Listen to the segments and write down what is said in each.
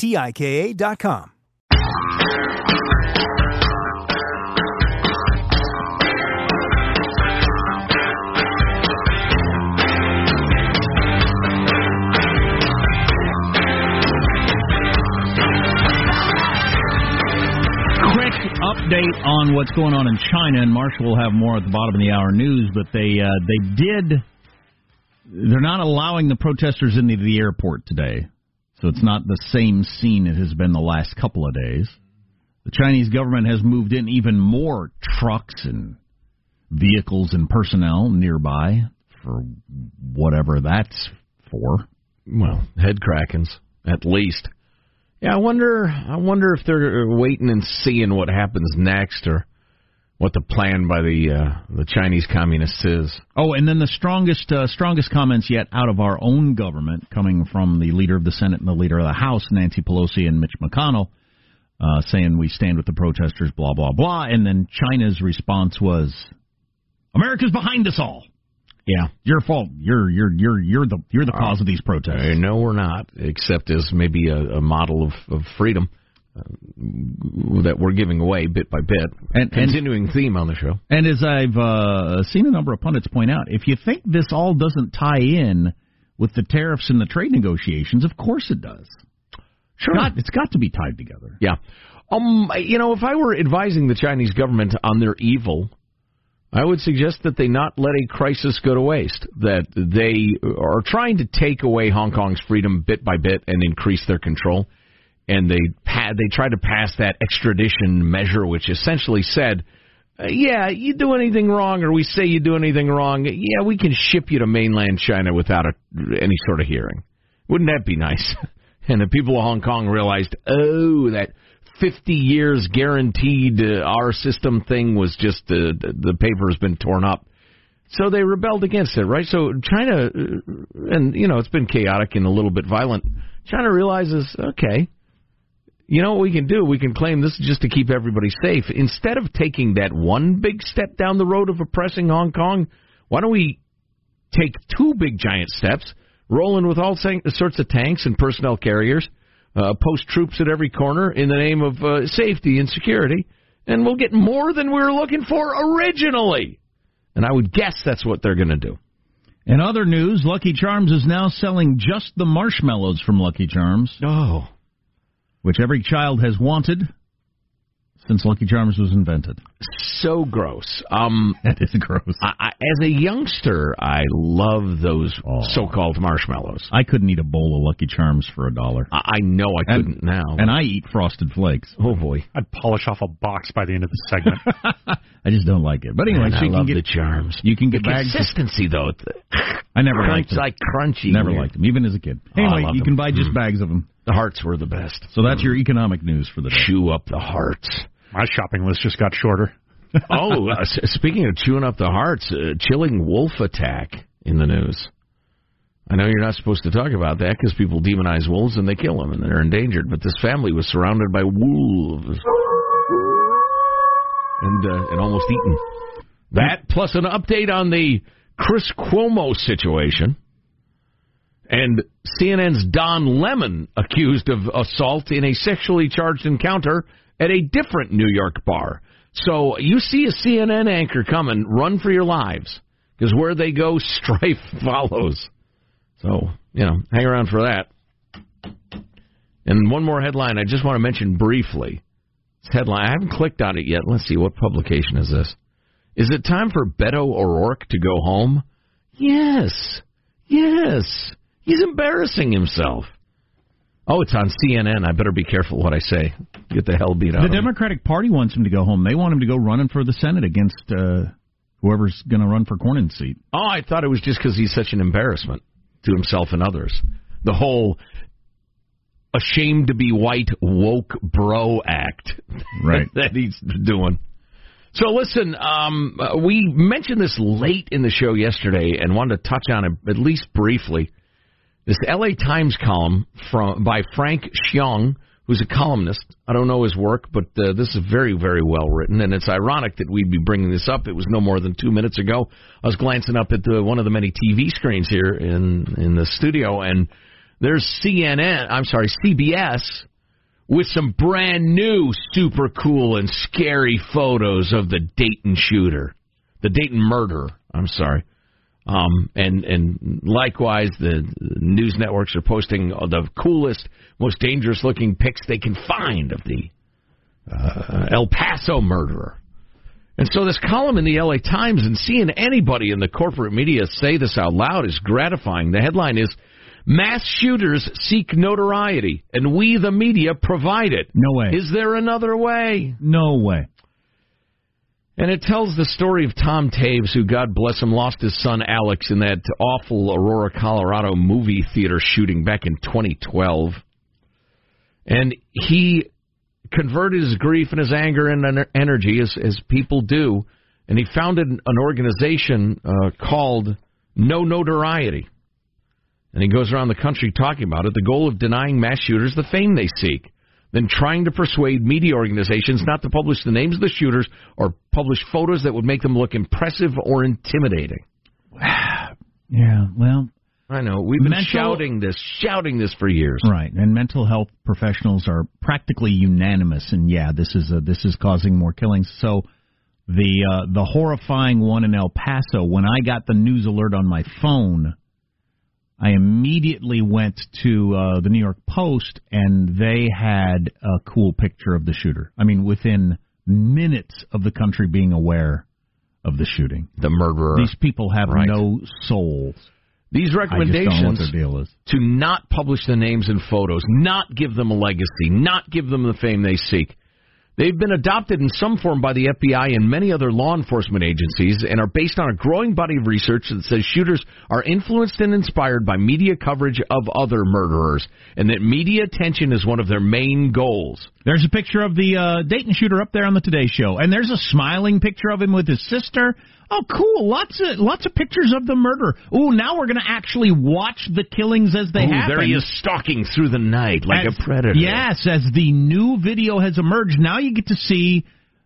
T-I-K-A dot com. Quick update on what's going on in China, and Marshall will have more at the bottom of the hour news. But they uh, they did. They're not allowing the protesters into the airport today. So it's not the same scene it has been the last couple of days. The Chinese government has moved in even more trucks and vehicles and personnel nearby for whatever that's for. Well, head crackings, at least. Yeah, I wonder. I wonder if they're waiting and seeing what happens next, or what the plan by the uh, the Chinese communists is. Oh, and then the strongest uh, strongest comments yet out of our own government, coming from the leader of the Senate and the leader of the House, Nancy Pelosi and Mitch McConnell, uh, saying we stand with the protesters, blah blah blah. And then China's response was, "America's behind us all." Yeah, your fault. You're you're you're you're the you're the cause of these protests. Uh, no, we're not. Except as maybe a, a model of, of freedom uh, that we're giving away bit by bit. And continuing and, theme on the show. And as I've uh, seen a number of pundits point out, if you think this all doesn't tie in with the tariffs and the trade negotiations, of course it does. Sure, it's got to be tied together. Yeah. Um, you know, if I were advising the Chinese government on their evil, I would suggest that they not let a crisis go to waste. That they are trying to take away Hong Kong's freedom bit by bit and increase their control. And they pa- they tried to pass that extradition measure, which essentially said, uh, "Yeah, you do anything wrong, or we say you do anything wrong, yeah, we can ship you to mainland China without a, any sort of hearing." Wouldn't that be nice? and the people of Hong Kong realized, oh, that 50 years guaranteed uh, our system thing was just uh, the paper has been torn up. So they rebelled against it, right? So China, uh, and you know, it's been chaotic and a little bit violent. China realizes, okay, you know what we can do? We can claim this is just to keep everybody safe. Instead of taking that one big step down the road of oppressing Hong Kong, why don't we take two big giant steps, rolling with all sorts of tanks and personnel carriers, uh, post troops at every corner in the name of uh, safety and security, and we'll get more than we were looking for originally. And I would guess that's what they're going to do. In other news, Lucky Charms is now selling just the marshmallows from Lucky Charms. Oh. Which every child has wanted since Lucky Charms was invented. So gross. Um, that is gross. I, I, as a youngster, I love those oh. so-called marshmallows. I couldn't eat a bowl of Lucky Charms for a dollar. I, I know I couldn't and, now. And I eat Frosted Flakes. Oh boy, I'd polish off a box by the end of the segment. I just don't like it. But anyway, Man, so you I can get the charms. You can get the bags. Consistency of, though. I never Crunch, liked them. like crunchy. Never weird. liked them, even as a kid. Anyway, oh, you them. can buy just mm. bags of them. The hearts were the best. So that's mm. your economic news for the day. Chew up the hearts. My shopping list just got shorter. oh, uh, speaking of chewing up the hearts, uh, chilling wolf attack in the news. I know you're not supposed to talk about that because people demonize wolves and they kill them and they're endangered. But this family was surrounded by wolves and uh, and almost eaten. That plus an update on the Chris Cuomo situation and CNN's Don Lemon accused of assault in a sexually charged encounter at a different New York bar. So you see a CNN anchor coming, run for your lives because where they go, strife follows. So you know, hang around for that. And one more headline I just want to mention briefly. This headline I haven't clicked on it yet. Let's see what publication is this. Is it time for Beto O'Rourke to go home? Yes, yes. He's embarrassing himself. Oh, it's on CNN. I better be careful what I say. Get the hell beat out. The Democratic me. Party wants him to go home. They want him to go running for the Senate against uh, whoever's going to run for Cornyn's seat. Oh, I thought it was just because he's such an embarrassment to himself and others. The whole ashamed to be white woke bro act, right? that he's doing. So listen, um, we mentioned this late in the show yesterday and wanted to touch on it at least briefly. This L.A. Times column from by Frank Shyong, who's a columnist. I don't know his work, but uh, this is very, very well written, and it's ironic that we'd be bringing this up. It was no more than two minutes ago. I was glancing up at the, one of the many TV screens here in in the studio, and there's CNN. I'm sorry, CBS with some brand new, super cool and scary photos of the Dayton shooter, the Dayton murderer. I'm sorry. Um, and and likewise, the news networks are posting the coolest, most dangerous looking pics they can find of the uh, El Paso murderer. And so this column in the LA Times and seeing anybody in the corporate media say this out loud is gratifying. The headline is Mass shooters seek notoriety, and we, the media, provide it. No way. Is there another way? No way. And it tells the story of Tom Teves, who, God bless him, lost his son Alex in that awful Aurora, Colorado movie theater shooting back in 2012. And he converted his grief and his anger and energy, as, as people do, and he founded an organization uh, called No Notoriety. And he goes around the country talking about it the goal of denying mass shooters the fame they seek than trying to persuade media organizations not to publish the names of the shooters or publish photos that would make them look impressive or intimidating. yeah, well, I know we've been mental, shouting this, shouting this for years. Right, and mental health professionals are practically unanimous, and yeah, this is a, this is causing more killings. So the uh, the horrifying one in El Paso, when I got the news alert on my phone I immediately went to uh, the New York Post, and they had a cool picture of the shooter. I mean, within minutes of the country being aware of the shooting, the murderer. These people have right. no souls. These recommendations to not publish the names and photos, not give them a legacy, not give them the fame they seek. They've been adopted in some form by the FBI and many other law enforcement agencies and are based on a growing body of research that says shooters are influenced and inspired by media coverage of other murderers and that media attention is one of their main goals. There's a picture of the uh, Dayton shooter up there on the Today Show, and there's a smiling picture of him with his sister. Oh, cool! Lots of lots of pictures of the murder. Ooh, now we're going to actually watch the killings as they Ooh, happen. There he is stalking through the night like as, a predator. Yes, as the new video has emerged, now you get to see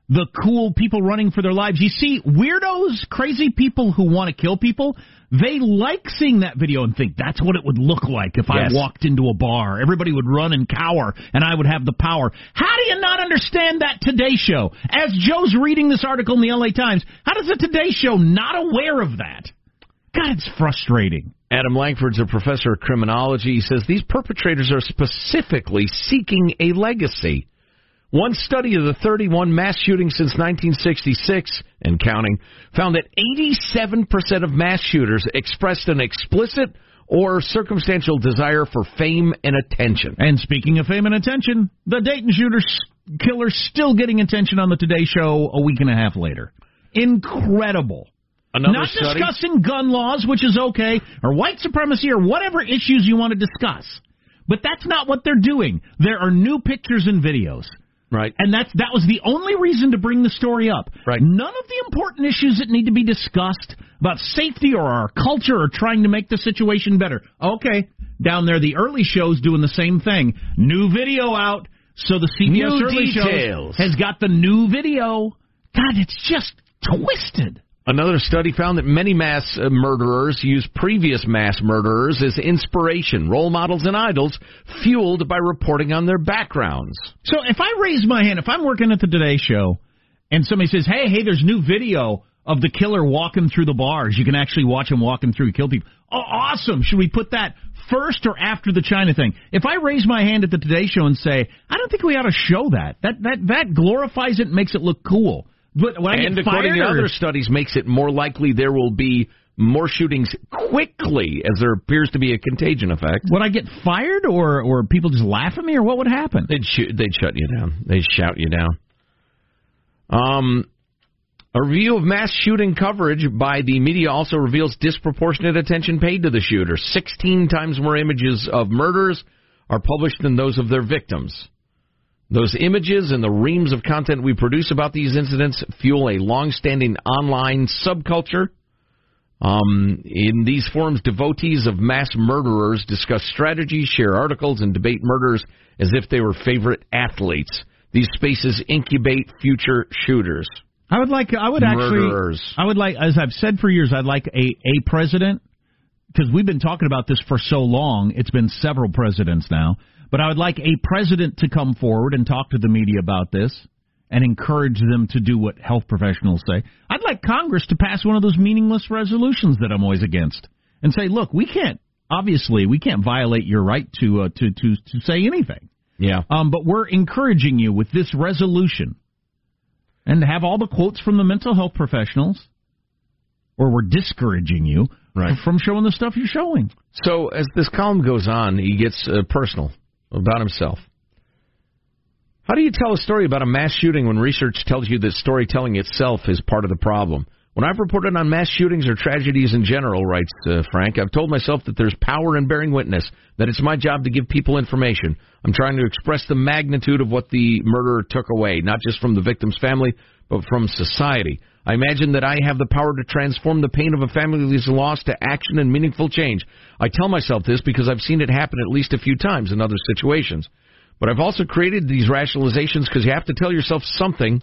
the cool people running for their lives. You see, weirdos, crazy people who want to kill people, they like seeing that video and think that's what it would look like if Yes. I walked into a bar. Everybody would run and cower, and I would have the power. How do you not understand that Today Show? As Joe's reading this article in the LA Times, how does the Today Show not aware of that? God, it's frustrating. Adam Lankford's a professor of criminology. He says these perpetrators are specifically seeking a legacy. One study of the 31 mass shootings since 1966 and counting found that 87% of mass shooters expressed an explicit or circumstantial desire for fame and attention. And speaking of fame and attention, the Dayton shooter killer still getting attention on the Today Show a week and a half later. Incredible. Another Not study. discussing gun laws, which is okay, or white supremacy, or whatever issues you want to discuss. But that's not what they're doing. There are new pictures and videos. Right. And that's that was the only reason to bring the story up. Right. None of the important issues that need to be discussed about safety or our culture or trying to make the situation better. Okay, down there the early shows doing the same thing. New video out, so the CBS New early details. shows has got the new video. God, it's just twisted. Another study found that many mass uh, murderers use previous mass murderers as inspiration, role models, and idols, fueled by reporting on their backgrounds. So if I raise my hand, if I'm working at the Today Show, and somebody says, "Hey, hey, there's new video of the killer walking through the bars. You can actually watch him walking through, kill people." Oh, awesome! Should we put that first or after the China thing? If I raise my hand at the Today Show and say, "I don't think we ought to show that," that that that glorifies it and makes it look cool. But when I and get according fired, to other studies, makes it more likely there will be more shootings quickly, as there appears to be a contagion effect. would I get fired, or or people just laugh at me, or what would happen? They'd shoot, they'd shut you down. They'd shout you down. Um, a review of mass shooting coverage by the media also reveals disproportionate attention paid to the shooter. Sixteen times more images of murders are published than those of their victims. Those images and the reams of content we produce about these incidents fuel a long-standing online subculture. Um, in these forums, devotees of mass murderers discuss strategies, share articles, and debate murders as if they were favorite athletes. These spaces incubate future shooters. I would like. I would actually. I would like, as I've said for years, I'd like a a president because we've been talking about this for so long. It's been several presidents now, but I would like a president to come forward and talk to the media about this and encourage them to do what health professionals say. I'd like Congress to pass one of those meaningless resolutions that I'm always against and say, look, we can't. Obviously, we can't violate your right to uh, to to to say anything. Yeah. Um, but we're encouraging you with this resolution and to have all the quotes from the mental health professionals, or we're discouraging you Right. from showing the stuff you're showing. So as this column goes on, he gets uh, personal about himself. How do you tell a story about a mass shooting when research tells you that storytelling itself is part of the problem? When I've reported on mass shootings or tragedies in general, writes uh, Frank, I've told myself that there's power in bearing witness, that it's my job to give people information. I'm trying to express the magnitude of what the murderer took away, not just from the victim's family, but from society. I imagine that I have the power to transform the pain of a family's loss to action and meaningful change. I tell myself this because I've seen it happen at least a few times in other situations. But I've also created these rationalizations because you have to tell yourself something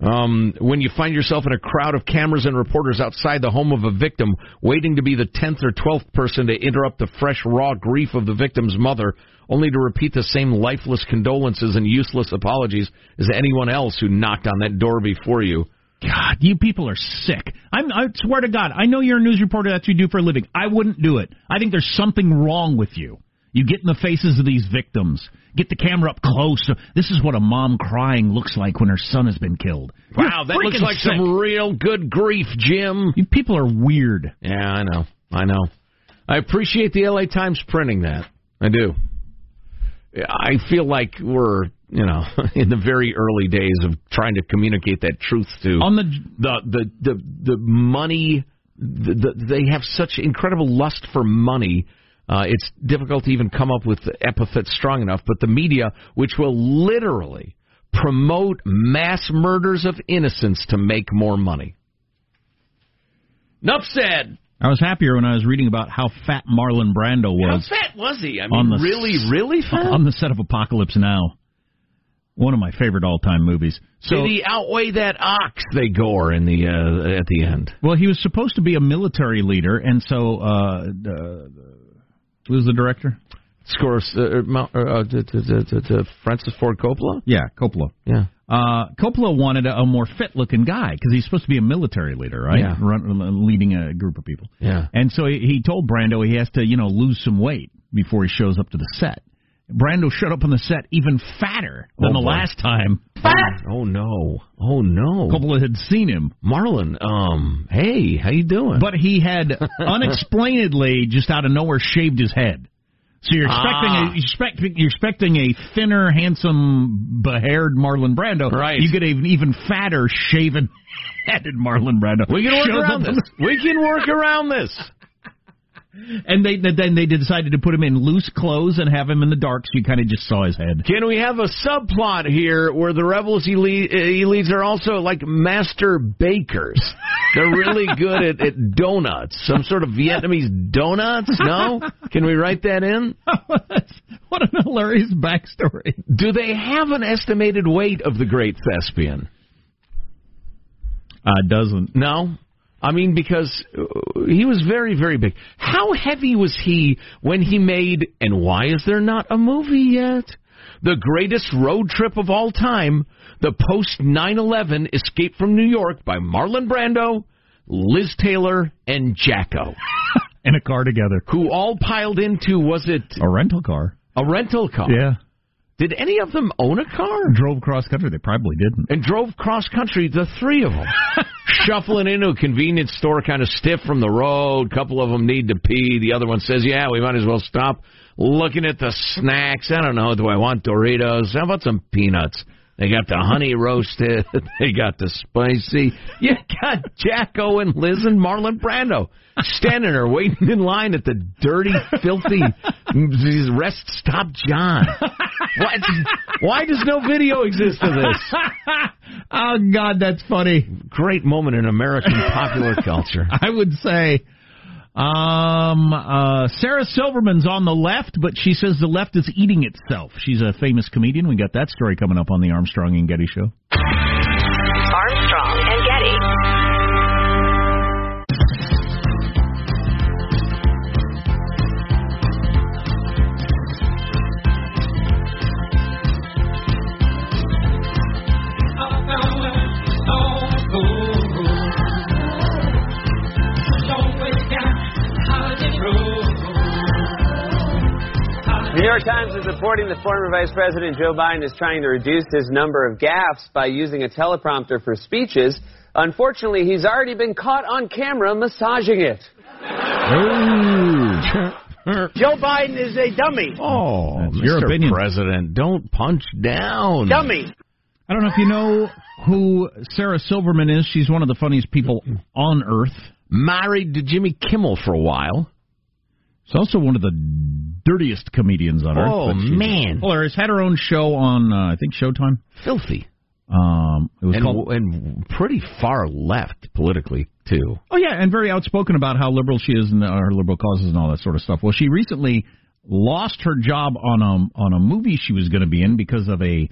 um, when you find yourself in a crowd of cameras and reporters outside the home of a victim, waiting to be the tenth or twelfth person to interrupt the fresh, raw grief of the victim's mother, only to repeat the same lifeless condolences and useless apologies as anyone else who knocked on that door before you. God, you people are sick. I'm, I swear to God, I know you're a news reporter. That's what you do for a living. I wouldn't do it. I think there's something wrong with you. You get in the faces of these victims. Get the camera up close. This is what a mom crying looks like when her son has been killed. Wow, You're that looks like sick. some real good grief, Jim. You people are weird. Yeah, I know. I know. I appreciate the LA Times printing that. I do. I feel like we're, you know, in the very early days of trying to communicate that truth to On the the the the, the money. The, the, they have such incredible lust for money. Uh, it's difficult to even come up with epithets strong enough. But the media, which will literally promote mass murders of innocents to make more money. Enough said. I was happier when I was reading about how fat Marlon Brando was. How fat was he? I mean, really, really fat? on the set of Apocalypse Now. One of my favorite all-time movies. So Did he outweigh that ox they gore in the uh, at the end? Well, he was supposed to be a military leader, and so uh, uh, who's the director? Scores uh, uh, uh, to, to, to, to Francis Ford Coppola. Yeah, Coppola. Yeah. Uh, Coppola wanted a, a more fit-looking guy because he's supposed to be a military leader, right? Yeah. Run, leading a group of people. Yeah. And so he, he told Brando he has to, you know, lose some weight before he shows up to the set. Brando showed up on the set even fatter than Oh, the boy. last time Fat. Oh no! Oh no! Coppola had seen him. Marlon, um, hey, how you doing? But he had unexplainedly, just out of nowhere, shaved his head. So you're expecting Ah. a, you're expecting you're expecting a thinner, handsome, behaired Marlon Brando. Right. You get an even fatter, shaven headed Marlon Brando. we can work Shows around up- this. We can work around this. And they then they decided to put him in loose clothes and have him in the dark, so you kind of just saw his head. Can we have a subplot here where the rebels he, lead, he leads are also like master bakers? They're really good at, at donuts, some sort of Vietnamese donuts. No, can we write that in? what an hilarious backstory! Do they have an estimated weight of the great thespian? Uh, doesn't No. I mean, because uh, he was very, very big. How heavy was he when he made, and why is there not a movie yet? The greatest road trip of all time, the post 9 11 Escape from New York by Marlon Brando, Liz Taylor, and Jacko, in a car together, who all piled into, was it a rental car. a rental car? Yeah, Did any of them own a car? drove cross country. They probably didn't. and drove cross country, the three of them. Shuffling into a convenience store, kind of stiff from the road. A couple of them need to pee. The other one says, Yeah, we might as well stop. Looking at the snacks. I don't know. Do I want Doritos? How about some peanuts? They got the honey roasted. They got the spicy. You got Jacko and Liz and Marlon Brando standing there waiting in line at the dirty, filthy rest stop John. Why, why does no video exist of this? oh God, that's funny. Great moment in American popular culture. I would say. Um, uh, Sarah Silverman's on the left, but she says the left is eating itself. She's a famous comedian. We got that story coming up on the Armstrong and Getty show. New York Times is reporting that former Vice President Joe Biden is trying to reduce his number of gaffes by using a teleprompter for speeches. Unfortunately, he's already been caught on camera massaging it. Joe Biden is a dummy. Oh, That's Mr. your opinion. President, don't punch down. Dummy. I don't know if you know who Sarah Silverman is. She's one of the funniest people on earth. Married to Jimmy Kimmel for a while. She's also one of the dirtiest comedians on earth. Oh, man. hilarious. Had her own show on, uh, I think, Showtime. Filthy. Um, it was And, called. and pretty far left politically, too. Oh yeah, and very outspoken about how liberal she is and uh, her liberal causes and all that sort of stuff. Well, she recently lost her job on a on a movie she was going to be in because of a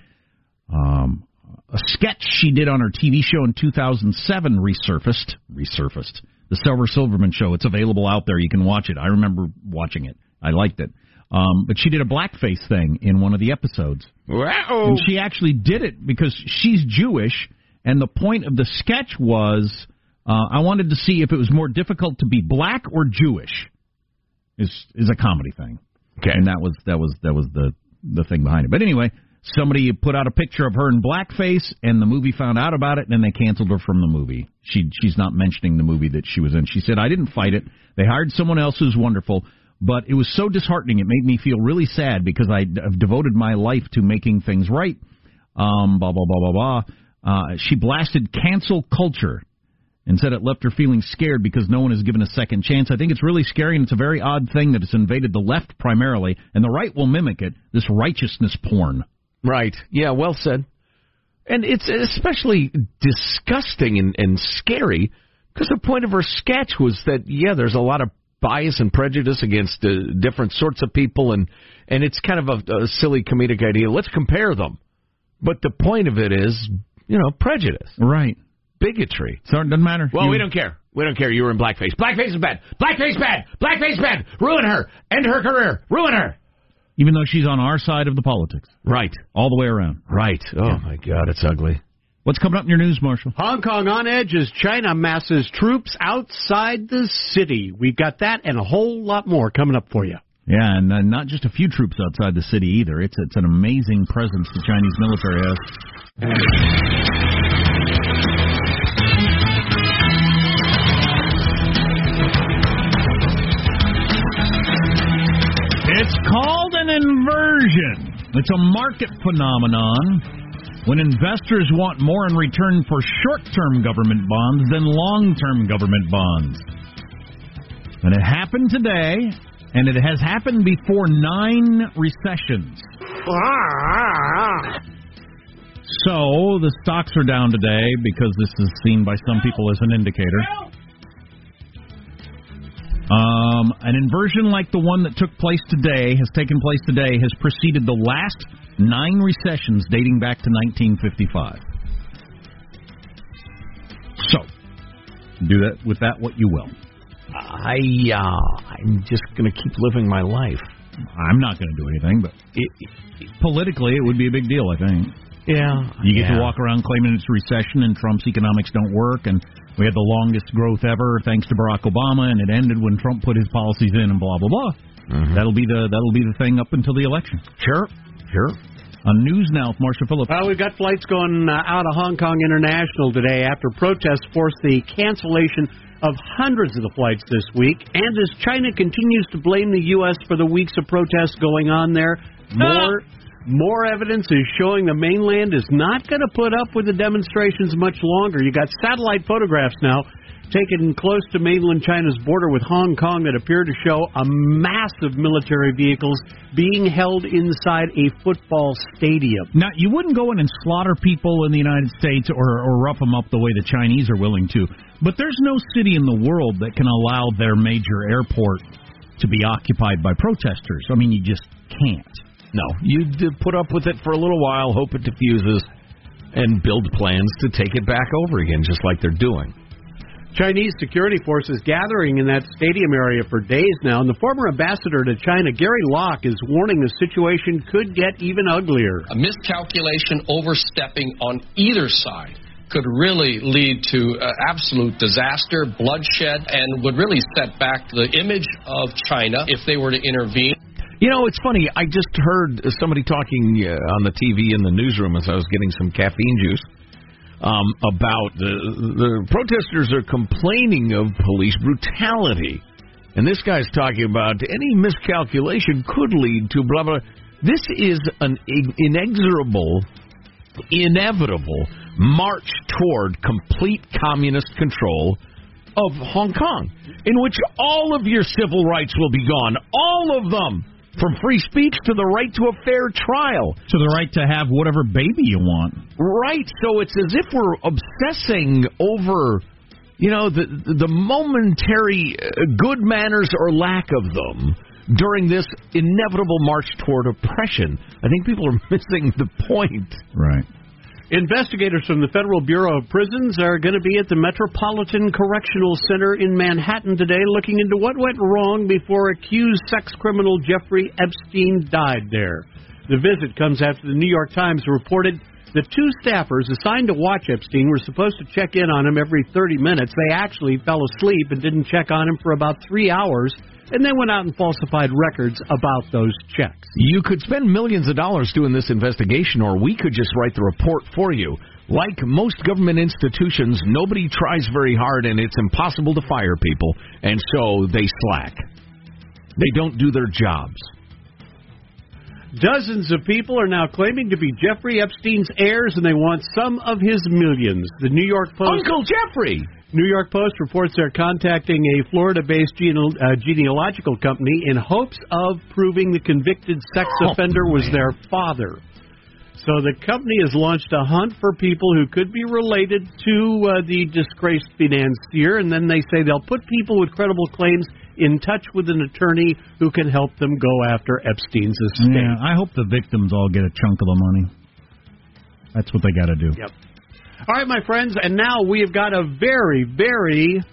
um, a sketch she did on her TV show in 2007 resurfaced resurfaced the Silver Silverman show. It's available out there. You can watch it. I remember watching it. I liked it. Um, but she did a blackface thing in one of the episodes. Wow. And she actually did it because she's Jewish, and the point of the sketch was uh, I wanted to see if it was more difficult to be black or Jewish. Is is a comedy thing, Okay. and that was that was that was the the thing behind it. But anyway, somebody put out a picture of her in blackface, and the movie found out about it, and they canceled her from the movie. She she's not mentioning the movie that she was in. She said I didn't fight it. They hired someone else who's wonderful. But it was so disheartening. It made me feel really sad because I have devoted my life to making things right. Um, blah blah blah blah blah. Uh, she blasted cancel culture and said it left her feeling scared because no one is given a second chance. I think it's really scary, and it's a very odd thing that it's invaded the left primarily, and the right will mimic it. This righteousness porn. Right. Yeah, well said. And it's especially disgusting and, and scary because the point of her sketch was that, yeah, there's a lot of bias and prejudice against uh, different sorts of people, and, and it's kind of a, a silly comedic idea. Let's compare them. But the point of it is, you know, prejudice, Right. bigotry. So it doesn't matter. Well, You- we don't care. We don't care. You were in blackface. Blackface is bad. Blackface bad. Blackface bad. Ruin her. End her career. Ruin her. Even though she's on our side of the politics, Right. all the way around. Right. Oh my God, it's ugly. What's coming up in your news, Marshall? Hong Kong on edge as China masses troops outside the city. We've got that and a whole lot more coming up for you. Yeah, and uh, not just a few troops outside the city either. It's it's an amazing presence the Chinese military has. It's called an inversion. It's a market phenomenon when investors want more in return for short-term government bonds than long-term government bonds. And it happened today, and it has happened before nine recessions. So the stocks are down today because this is seen by some people as an indicator. Um, an inversion like the one that took place today has taken place today has preceded the last nine recessions dating back to 1955. So, do that with that what you will. I uh, I'm just gonna keep living my life. I'm not going to do anything, but it, it, politically, it would be a big deal. I think Yeah. you get yeah. to walk around claiming it's recession and Trump's economics don't work, and we had the longest growth ever thanks to Barack Obama, and it ended when Trump put his policies in, and blah blah blah. Mhm. That'll be the that'll be the thing up until the election. Sure. Sure. On news now with Marshall Phillips. Well, we've got flights going uh, out of Hong Kong International today after protests forced the cancellation of hundreds of the flights this week. And as China continues to blame the U.S. for the weeks of protests going on there, more. More evidence is showing the mainland is not going to put up with the demonstrations much longer. You got satellite photographs now taken close to mainland China's border with Hong Kong that appear to show a massive military vehicles being held inside a football stadium. Now, you wouldn't go in and slaughter people in the United States or, or rough them up the way the Chinese are willing to, but there's no city in the world that can allow their major airport to be occupied by protesters. I mean, you just can't. No, you d- put up with it for a little while, hope it diffuses, and build plans to take it back over again, just like they're doing. Chinese security forces gathering in that stadium area for days now, and the former ambassador to China, Gary Locke, is warning the situation could get even uglier. A miscalculation, overstepping on either side could really lead to uh, absolute disaster, bloodshed, and would really set back the image of China if they were to intervene. You know, it's funny. I just heard somebody talking uh, on the TV in the newsroom as I was getting some caffeine juice um, about the the protesters are complaining of police brutality, and this guy's talking about any miscalculation could lead to blah blah. This is an inexorable, inevitable march toward complete communist control of Hong Kong, in which all of your civil rights will be gone, all of them. From free speech to the right to a fair trial. To the right to have whatever baby you want. Right. So it's as if we're obsessing over, you know, the the momentary uh, good manners or lack of them during this inevitable march toward oppression. I think people are missing the point. Right. Investigators from the Federal Bureau of Prisons are going to be at the Metropolitan Correctional Center in Manhattan today looking into what went wrong before accused sex criminal Jeffrey Epstein died there. The visit comes after the New York Times reported the two staffers assigned to watch Epstein were supposed to check in on him every 30 minutes. They actually fell asleep and didn't check on him for about three hours, and then went out and falsified records about those checks. You could spend millions of dollars doing this investigation, or we could just write the report for you. Like most government institutions, nobody tries very hard, and it's impossible to fire people, and so they slack. They don't do their jobs. Dozens of people are now claiming to be Jeffrey Epstein's heirs, and they want some of his millions. The New York Post. Uncle Jeffrey! New York Post reports they're contacting a Florida-based gene- uh, genealogical company in hopes of proving the convicted sex Oh, offender was man. their father. So the company has launched a hunt for people who could be related to uh, the disgraced financier, and then they say they'll put people with credible claims in touch with an attorney who can help them go after Epstein's estate. Yeah, I hope the victims all get a chunk of the money. That's what they got to do. Yep. All right, my friends, and now we have got a very, very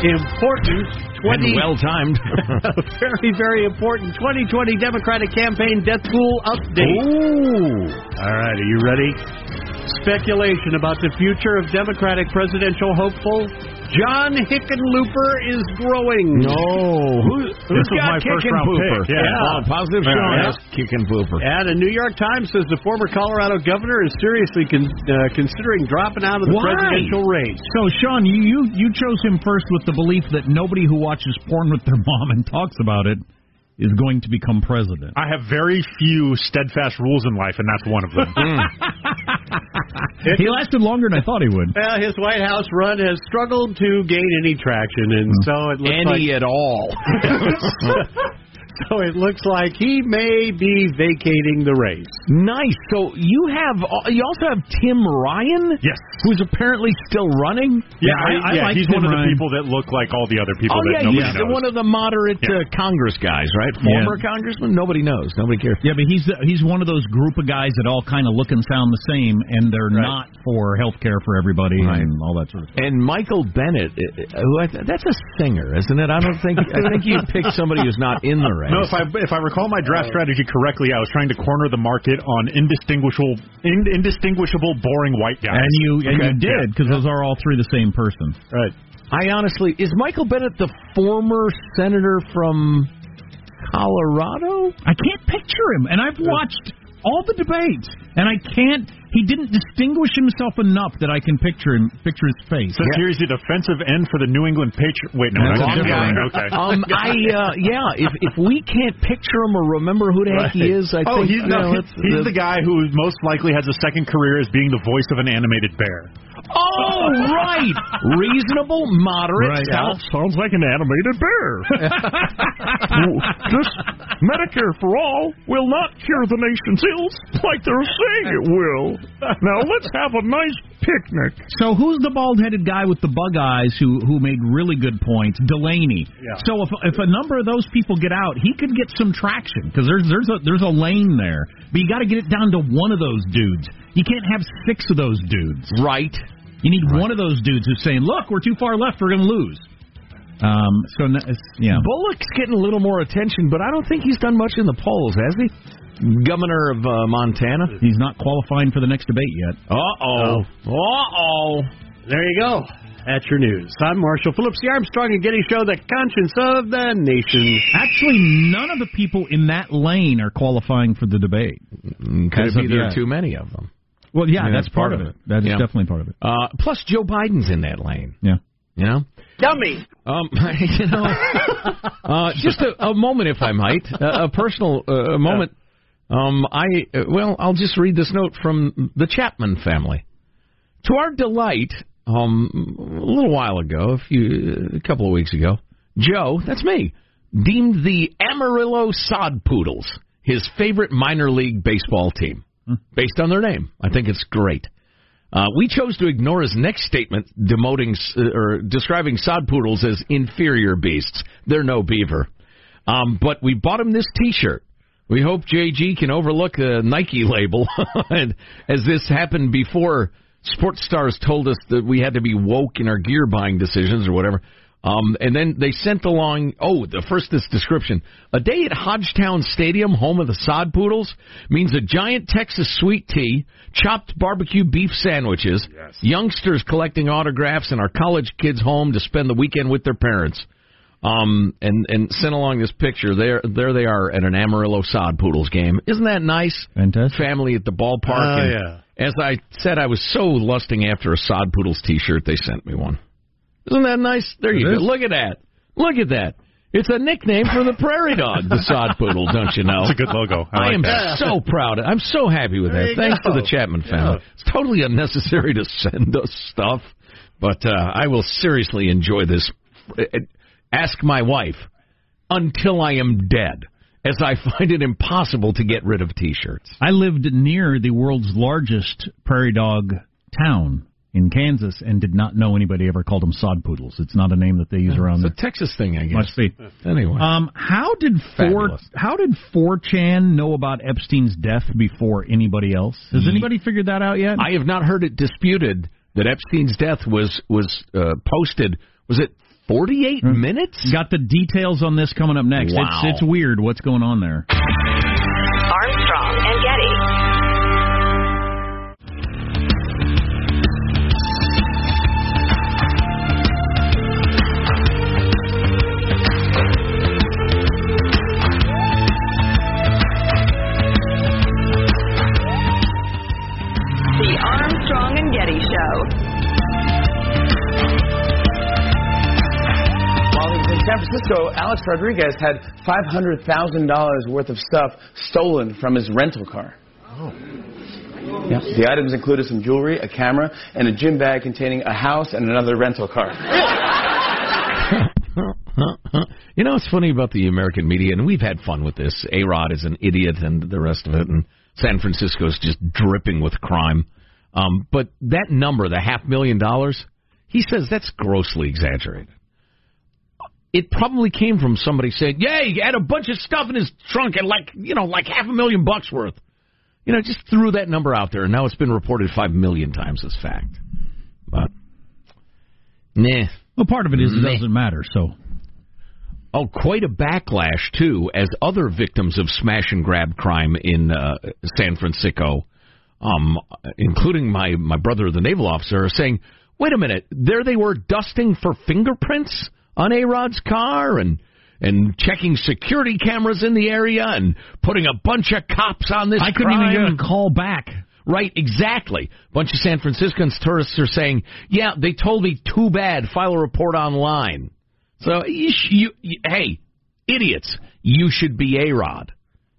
important 20 well timed. very, very important 2020 Democratic campaign death pool update. Ooh. All right, are you ready? Speculation about the future of Democratic presidential hopeful John Hickenlooper is growing. No. Who, who's was got my first kicking round pooper? pick, yeah. Oh, positive Yeah, Sean yeah. kicking pooper. And the New York Times says the former Colorado governor is seriously con- uh, considering dropping out of the Why? presidential race. So, Sean, you, you you chose him first with the belief that nobody who watches porn with their mom and talks about it is going to become president. I have very few steadfast rules in life, and that's one of them. Hmm. he lasted longer than I thought he would. Well, his White House run has struggled to gain any traction, and hmm. so it looks Any like at all. so it looks like he may be vacating the race. nice. So you have you also have Tim Ryan, yes. who's apparently still running. Yeah, I- I yeah, like he's Tim one of the people that look like all the other people Oh that yeah, nobody he's knows. one of the moderate Yeah. uh, Congress guys, right? Former congressman. Nobody knows. Nobody cares. Yeah, but he's he's one of those group of guys that all kind of look and sound the same, and they're Right. not for health care for everybody Right. and all that sort of stuff. And Michael Bennet, uh, who I th- that's a singer, isn't it? I don't think I think you picked somebody who's not in the race. No, if I if I recall my draft oh. strategy correctly, I was trying to corner the market on indistinguishable, in, indistinguishable, boring white guys. And you and Okay. you did because those are all three the same person. Right. I honestly, is Michael Bennet the former senator from Colorado? I can't picture him, and I've watched all the debates, and I can't. He didn't distinguish himself enough that I can picture him, picture his face. So here's the defensive end for the New England Patriots. Wait, no, That's that's a a different different one. Okay. Um, I uh, yeah. If if we can't picture him or remember who the heck he is, I oh, think he's, no, know, he's, it's- he's the guy who most likely has a second career as being the voice of an animated bear. Oh, right. Reasonable, moderate. Right. Sounds like an animated bear. this Medicare for all will not cure the nation's ills like they're saying it will. Now let's have a nice picnic. So who's the bald-headed guy with the bug eyes who who made really good points? Delaney. Yeah. So if if a number of those people get out, he could get some traction because there's there's a there's a lane there. But you got to get it down to one of those dudes. You can't have six of those dudes. Right. You need one of those dudes who's saying, "Look, we're too far left. We're going to lose." Um. So yeah. Bullock's getting a little more attention, but I don't think he's done much in the polls, has he? Governor of uh, Montana. He's not qualifying for the next debate yet. Uh oh. Uh oh. There you go. That's your news. I'm Marshall Phillips, the Armstrong and Getty Show, the conscience of the nation. Actually, none of the people in that lane are qualifying for the debate. Could As it be there are too many of them? Well, yeah, I mean, that's, part, of it. That is Yeah. definitely part of it. Uh, plus, Joe Biden's in that lane. Yeah. You know. Dummy. Um, you know, uh, just a, a moment, if I might, a, a personal uh, moment. Um, I uh, well, I'll just read this note from the Chapman family. To our delight, um, a little while ago, a few, a couple of weeks ago, Joe, that's me, deemed the Amarillo Sod Poodles his favorite minor league baseball team, based on their name. I think it's great. Uh, we chose to ignore his next statement, demoting uh, or describing sod poodles as inferior beasts. They're no beaver. Um, but we bought him this T-shirt. We hope JG can overlook the Nike label, and as this happened before. Sports stars told us that we had to be woke in our gear buying decisions or whatever. Um, and then they sent along, oh, the first this description. A day at Hodgetown Stadium, home of the Sod Poodles, means a giant Texas sweet tea, chopped barbecue beef sandwiches, youngsters collecting autographs, and our college kids home to spend the weekend with their parents. Um, and, and sent along this picture. There, there they are at an Amarillo Sod Poodles game. Isn't that nice? Fantastic. Family at the ballpark. Oh, and yeah. As I said, I was so lusting after a Sod Poodles T-shirt. They sent me one. Isn't that nice? There you It go. is. Look at that. Look at that. It's a nickname for the prairie dog, the sod poodle, don't you know? That's a good logo. I, I, am that. so proud. I'm so happy with There that. Thanks go. to the Chapman family. It's totally unnecessary to send us stuff, but uh, I will seriously enjoy this. Uh, Ask my wife until I am dead, as I find it impossible to get rid of T-shirts. I lived near the world's largest prairie dog town in Kansas and did not know anybody ever called them sod poodles. It's not a name that they use around It's there. a Texas thing, I guess. Must be. Anyway. Um, how did four How did four chan know about Epstein's death before anybody else? Has Ye- anybody figured that out yet? I have not heard it disputed that Epstein's death was was uh, posted. Was it 48 minutes? Got the details on this coming up next. Wow. It's it's weird what's going on there. Francisco, Alex Rodriguez had $500,000 worth of stuff stolen from his rental car. Oh. Yeah. The items included some jewelry, a camera, and a gym bag containing a house and another rental car. you know what's funny about the American media, and we've had fun with this. A Rod is an idiot, and the rest of it, and San Francisco's just dripping with crime. Um, but that number, the half million dollars, he says that's grossly exaggerated. It probably came from somebody saying, "Yeah, he had a bunch of stuff in his trunk and like you know, like half a million bucks worth." You know, just threw that number out there, and now it's been reported five million times as fact. But nah. Well, part of it is it doesn't matter. So Oh, quite a backlash too, as other victims of smash and grab crime in uh, San Francisco, um, including my my brother, the naval officer, are saying, "Wait a minute, there they were dusting for fingerprints on A Rod's car and and checking security cameras in the area and putting a bunch of cops on this. I couldn't even crime." get a call back. Right, exactly. A bunch of San Franciscans tourists are saying, "Yeah, they told me too bad. File a report online." So you, you, you hey, idiots, you should be a Rod.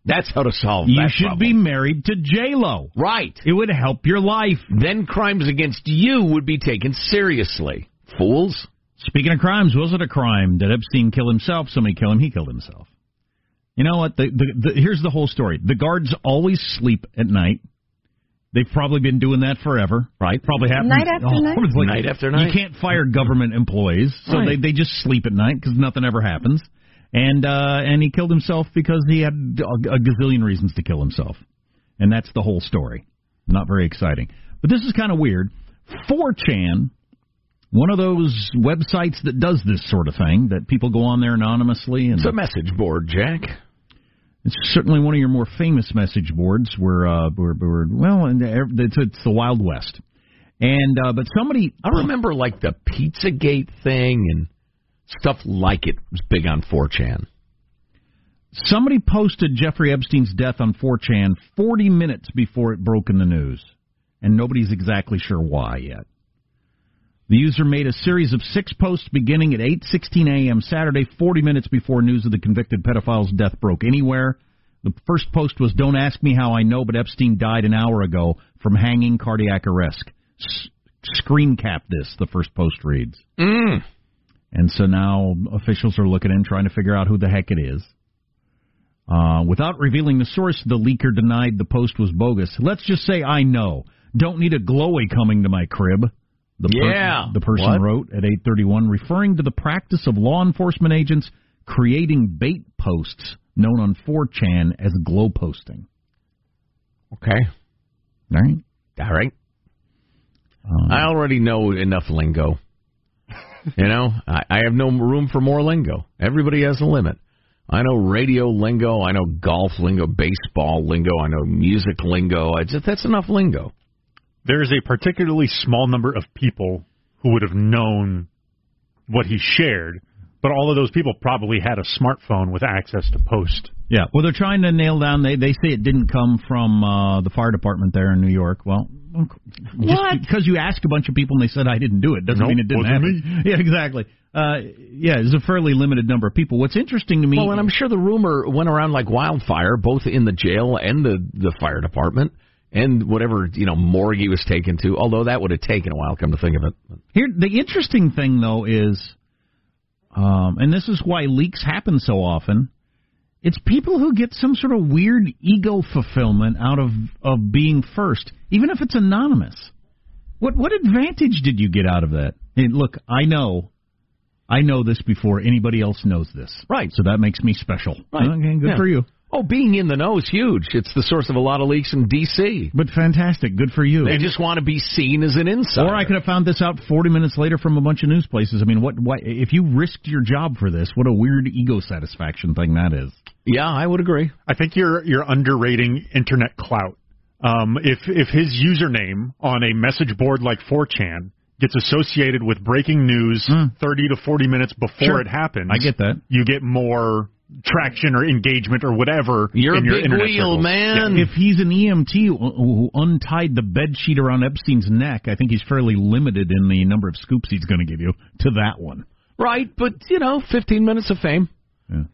That's how to solve You should problem. be married to J Lo. right. It would help your life. Then crimes against you would be taken seriously. Fools. Speaking of crimes, was it a crime? Did Epstein kill himself? Somebody kill him? He killed himself. You know what? The, the, the, here's the whole story. The guards always sleep at night. They've probably been doing that forever. Right. Probably happens Night after all night? over the place. Night after night. You can't fire government employees, so Right. they they just sleep at night because nothing ever happens. And uh, and he killed himself because he had a, a gazillion reasons to kill himself, and that's the whole story. Not very exciting, but this is kind of weird. 4chan, one of those websites that does this sort of thing that people go on there anonymously and It's a message board, Jack. it's certainly one of your more famous message boards. Where, uh, where, where well, and it's, it's the Wild West. And uh, but somebody, I remember like the Pizzagate thing and stuff like it was big on 4chan. somebody posted Jeffrey Epstein's death on 4chan 40 minutes before it broke in the news, and nobody's exactly sure why yet. The user made a series of six posts beginning at 8:16 a.m. Saturday, 40 minutes before news of the convicted pedophile's death broke anywhere. The first post was "Don't ask me how I know, but Epstein died an hour ago from hanging cardiac arrest." S- screen cap this. The first post reads, Mm. and so now officials are looking in, trying to figure out who the heck it is. Uh, without revealing the source, the leaker denied the post was bogus. Let's just say I know. Don't need a glowy coming to my crib. The Yeah. the person What? wrote at 8:31, referring to the practice of law enforcement agents creating bait posts known on 4chan as glow posting. Okay. All right. All right. Um, I already know enough lingo. you know, I, I have no room for more lingo. Everybody has a limit. I know radio lingo. I know golf lingo, baseball lingo. I know music lingo. I just that's enough lingo. There is a particularly small number of people who would have known what he shared, but all of those people probably had a smartphone with access to post. Yeah, well, they're trying to nail down. They they say it didn't come from uh, the fire department there in New York. Well, just What? because you asked a bunch of people and they said I didn't do it doesn't Nope, mean it didn't wasn't happen. Yeah, exactly. Uh, yeah, it's a fairly limited number of people. What's interesting to me, Well, and I'm sure the rumor went around like wildfire, both in the jail and the the fire department, and whatever you know morgue he was taken to. Although that would have taken a while, come to think of it. Here, the interesting thing though is, um, and this is why leaks happen so often. It's people who get some sort of weird ego fulfillment out of of being first, even if it's anonymous. What what advantage did you get out of that? And look, I know, I know this before anybody else knows this. Right. So that makes me special. Right. Okay, good Yeah. for you. Oh, being in the know is huge. It's the source of a lot of leaks in D.C. But fantastic. Good for you. They just want to be seen as an insider. Or I could have found this out 40 minutes later from a bunch of news places. I mean, what, what if you risked your job for this? What a weird ego satisfaction thing that is. Yeah, I would agree. I think you're you're underrating internet clout. Um, if if his username on a message board like 4chan gets associated with breaking news 30 to 40 minutes before. Sure. it happens, I get that. You get more traction or engagement or whatever. You're in a your big wheel, circles. man. If he's an EMT who who untied the bed sheet around Epstein's neck, I think he's fairly limited in the number of scoops he's going to give you to that one. Right, but you know, 15 minutes of fame.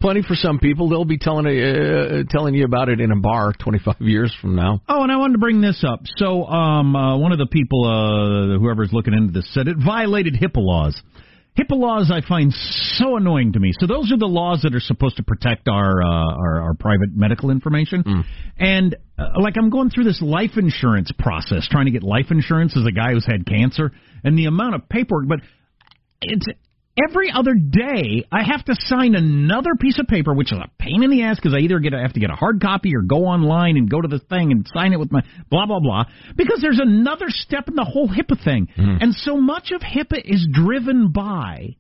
Plenty for some people. They'll be telling uh, telling you about it in a bar 25 years from now. Oh, and I wanted to bring this up. So, um, uh, one of the people, uh, whoever's looking into this, said it violated HIPAA laws. HIPAA laws I find so annoying to me. So those are the laws that are supposed to protect our uh, our, our private medical information. And uh, like I'm going through this life insurance process, trying to get life insurance as a guy who's had cancer, and the amount of paperwork. But it's every other day I have to sign another piece of paper, which is a pain in the ass because I either get a, have to get a hard copy or go online and go to the thing and sign it with my blah blah blah. Because there's another step in the whole HIPAA thing, mm-hmm. and so much of HIPAA is driven by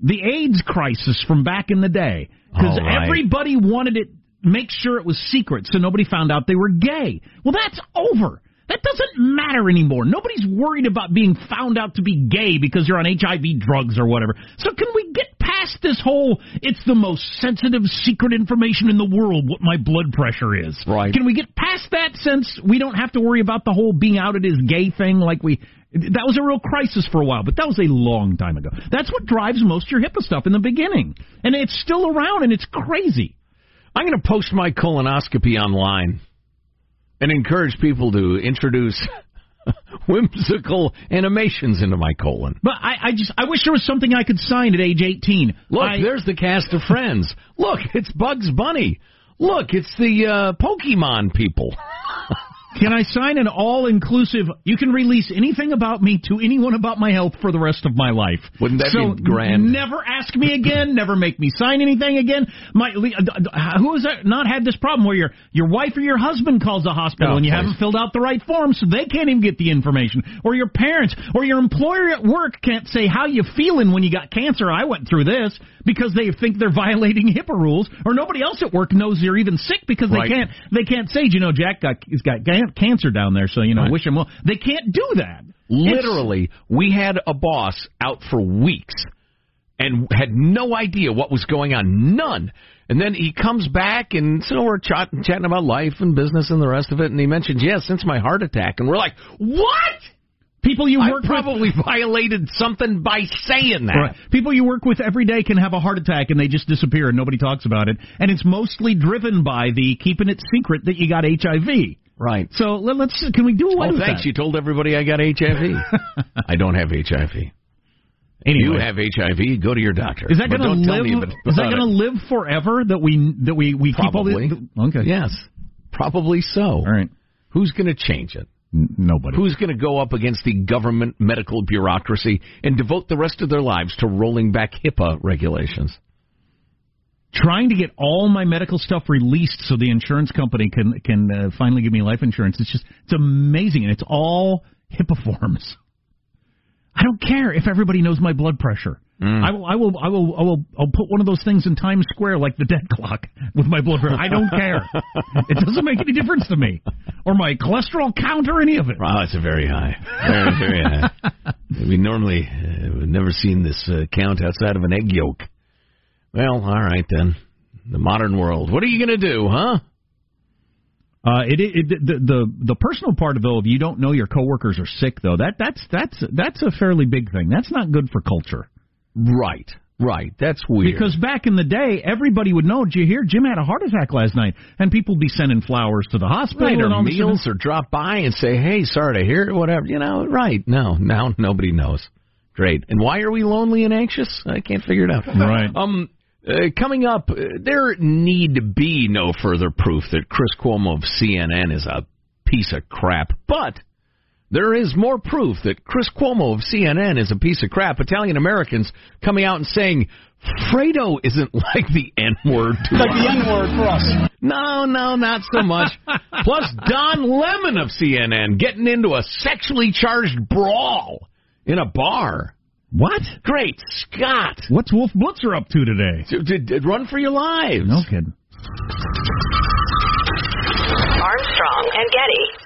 the AIDS crisis from back in the day because right. everybody wanted it make sure it was secret so nobody found out they were gay. Well, that's over. That doesn't matter anymore. Nobody's worried about being found out to be gay because you're on HIV drugs or whatever. So can we get past this whole it's the most sensitive secret information in the world what my blood pressure is. Right. Can we get past that since we don't have to worry about the whole being outed as gay thing like we that was a real crisis for a while, but that was a long time ago. That's what drives most of your HIPAA stuff in the beginning. And it's still around and it's crazy. I'm going to post my colonoscopy online and encourage people to introduce whimsical animations into my colon. But I, I just I wish there was something I could sign at age eighteen. Look, I, there's the cast of Friends. Look, it's Bugs Bunny. Look, it's the uh, Pokemon people. Can I sign an all-inclusive? You can release anything about me to anyone about my health for the rest of my life. Wouldn't that so be grand? Never ask me again. never make me sign anything again. My uh, who has not had this problem where your your wife or your husband calls the hospital Oh, and you please. haven't filled out the right form, so they can't even get the information, or your parents or your employer at work can't say how you feeling when you got cancer. I went through this because they think they're violating HIPAA rules, or nobody else at work knows you're even sick because Right. they can't they can't say, you know, Jack got he's got ga- cancer down there, so you know, Right. wish him well. They can't do that. Literally, we had a boss out for weeks and had no idea what was going on. None. And then he comes back and so we're chat- chatting about life and business and the rest of it. And he mentions, yeah, since my heart attack. And we're like, what? People you I work probably violated something by saying that. Right. People you work with every day can have a heart attack and they just disappear and nobody talks about it. And it's mostly driven by the keeping it secret that you got HIV. Right. So let, let's can we do away Oh, with thanks. that? You told everybody I got HIV. I don't have HIV. Anyway. You have HIV. Go to your doctor. Is that going to live? Is that going to live forever? That we that we we keep all Probably. this? Okay. Yes. Probably so. All right. Who's going to change it? Nobody. Who's going to go up against the government medical bureaucracy and devote the rest of their lives to rolling back HIPAA regulations? Trying to get all my medical stuff released so the insurance company can can uh, finally give me life insurance. It's just it's amazing, and it's all HIPAA forms. I don't care if everybody knows my blood pressure. I will, I will, I will, I will, I'll put one of those things in Times Square like the dead clock with my blood pressure. I don't care. it doesn't make any difference to me, or my cholesterol count or any of it. Oh, it's a very high. Very, very high. We normally uh, we've never seen this uh, count outside of an egg yolk. Well, all right then. The modern world. What are you going to do, huh? Uh, it, it, the, the the personal part of it, if you don't know your coworkers are sick though, that that's that's that's a fairly big thing. That's not good for culture. Right. Right. That's weird. Because back in the day, everybody would know. Did you hear Jim had a heart attack last night? And people would be sending flowers to the hospital right, or meals or drop by and say, "Hey, sorry to hear it," whatever. You know, right? No, now nobody knows. Great. And why are we lonely and anxious? I can't figure it out. Right. Um. Uh, coming up, uh, there need to be no further proof that Chris Cuomo of CNN is a piece of crap. But there is more proof that Chris Cuomo of CNN is a piece of crap. Italian Americans coming out and saying Fredo isn't like the N word. Like the N word for us. No, no, not so much. Plus, Don Lemon of CNN getting into a sexually charged brawl in a bar. What? Great Scott! What's Wolf Blitzer up to today? D- d- run for your lives. No kidding. Armstrong and Getty.